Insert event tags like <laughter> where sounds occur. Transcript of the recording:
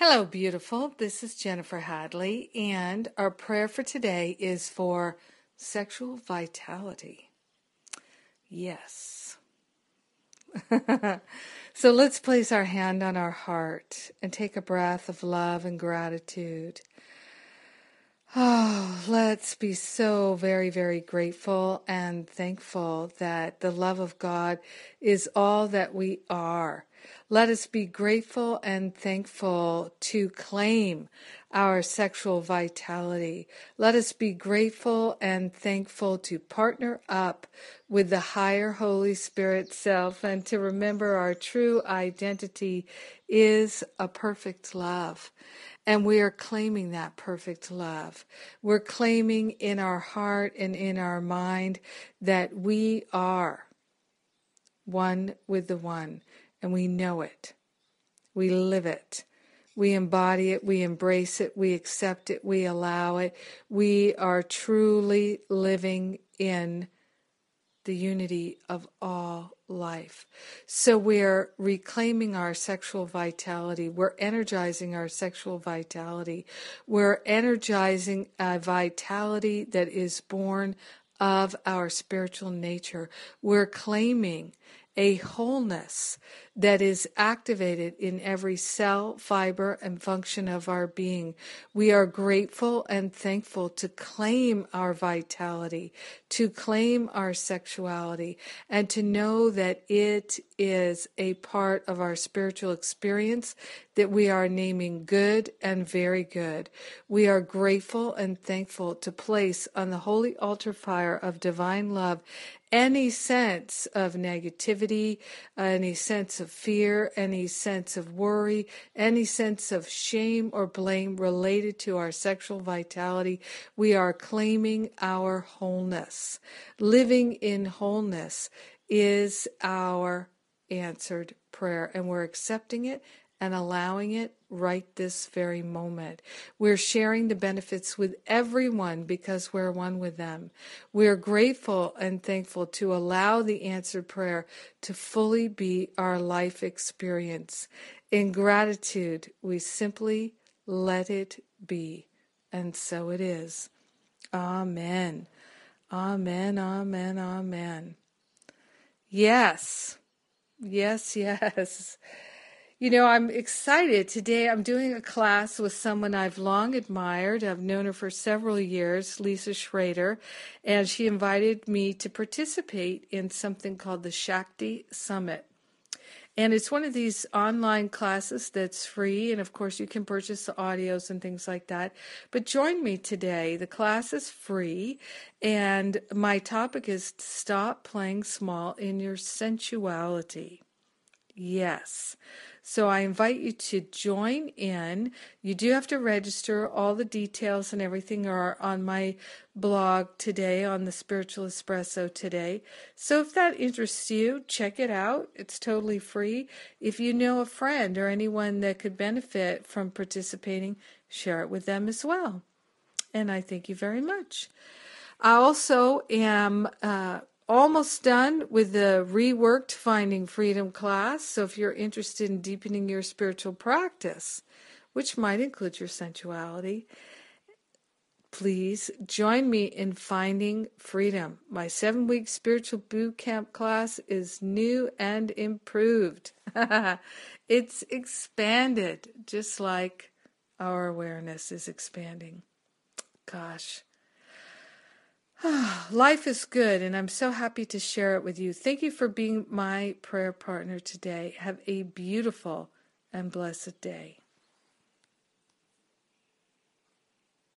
Hello, beautiful. This is Jennifer Hadley, and our prayer for today is for sexual vitality. Yes. <laughs> so let's place our hand on our heart and take a breath of love and gratitude. Oh, let's be so very, very grateful and thankful that the love of God is all that we are. Let us be grateful and thankful to claim our sexual vitality. Let us be grateful and thankful to partner up with the higher Holy Spirit self and to remember our true identity is a perfect love. And we are claiming that perfect love. We're claiming in our heart and in our mind that we are one with the one, and we know it. We live it. We embody it, we embrace it, we accept it, we allow it. We are truly living in the unity of all life. So we're reclaiming our sexual vitality. We're energizing our sexual vitality. We're energizing a vitality that is born of our spiritual nature. We're claiming a wholeness that is activated in every cell, fiber, and function of our being. We are grateful and thankful to claim our vitality, to claim our sexuality, and to know that it is a part of our spiritual experience that we are naming good and very good. We are grateful and thankful to place on the holy altar fire of divine love any sense of negativity, any sense of fear, any sense of worry, any sense of shame or blame related to our sexual vitality. We are claiming our wholeness. Living in wholeness is our answered prayer, and we're accepting it and allowing it right this very moment. We're sharing the benefits with everyone because we're one with them. We're grateful and thankful to allow the answered prayer to fully be our life experience. In gratitude, we simply let it be. And so it is. Amen. Amen, amen, amen. Yes. Yes, <laughs> yes. You know, I'm excited. Today I'm doing a class with someone I've long admired. I've known her for several years, Lisa Schrader, and she invited me to participate in something called the Shakti Summit. And it's one of these online classes that's free, and of course, you can purchase the audios and things like that. But join me today. The class is free, and my topic is stop playing small in your sensuality. Yes. So I invite you to join in. You do have to register. All the details and everything are on my blog today on the Spiritual Espresso today. So if that interests you, check it out. It's totally free. If you know a friend or anyone that could benefit from participating, share it with them as well. And I thank you very much. I also am uh, almost done with the reworked Finding Freedom class. So if you're interested in deepening your spiritual practice, which might include your sensuality, please join me in Finding Freedom. My seven week spiritual boot camp class is new and improved. <laughs> it's expanded, just like our awareness is expanding. Gosh. <sighs> Life is good, and I'm so happy to share it with you. Thank you for being my prayer partner today. Have a beautiful and blessed day.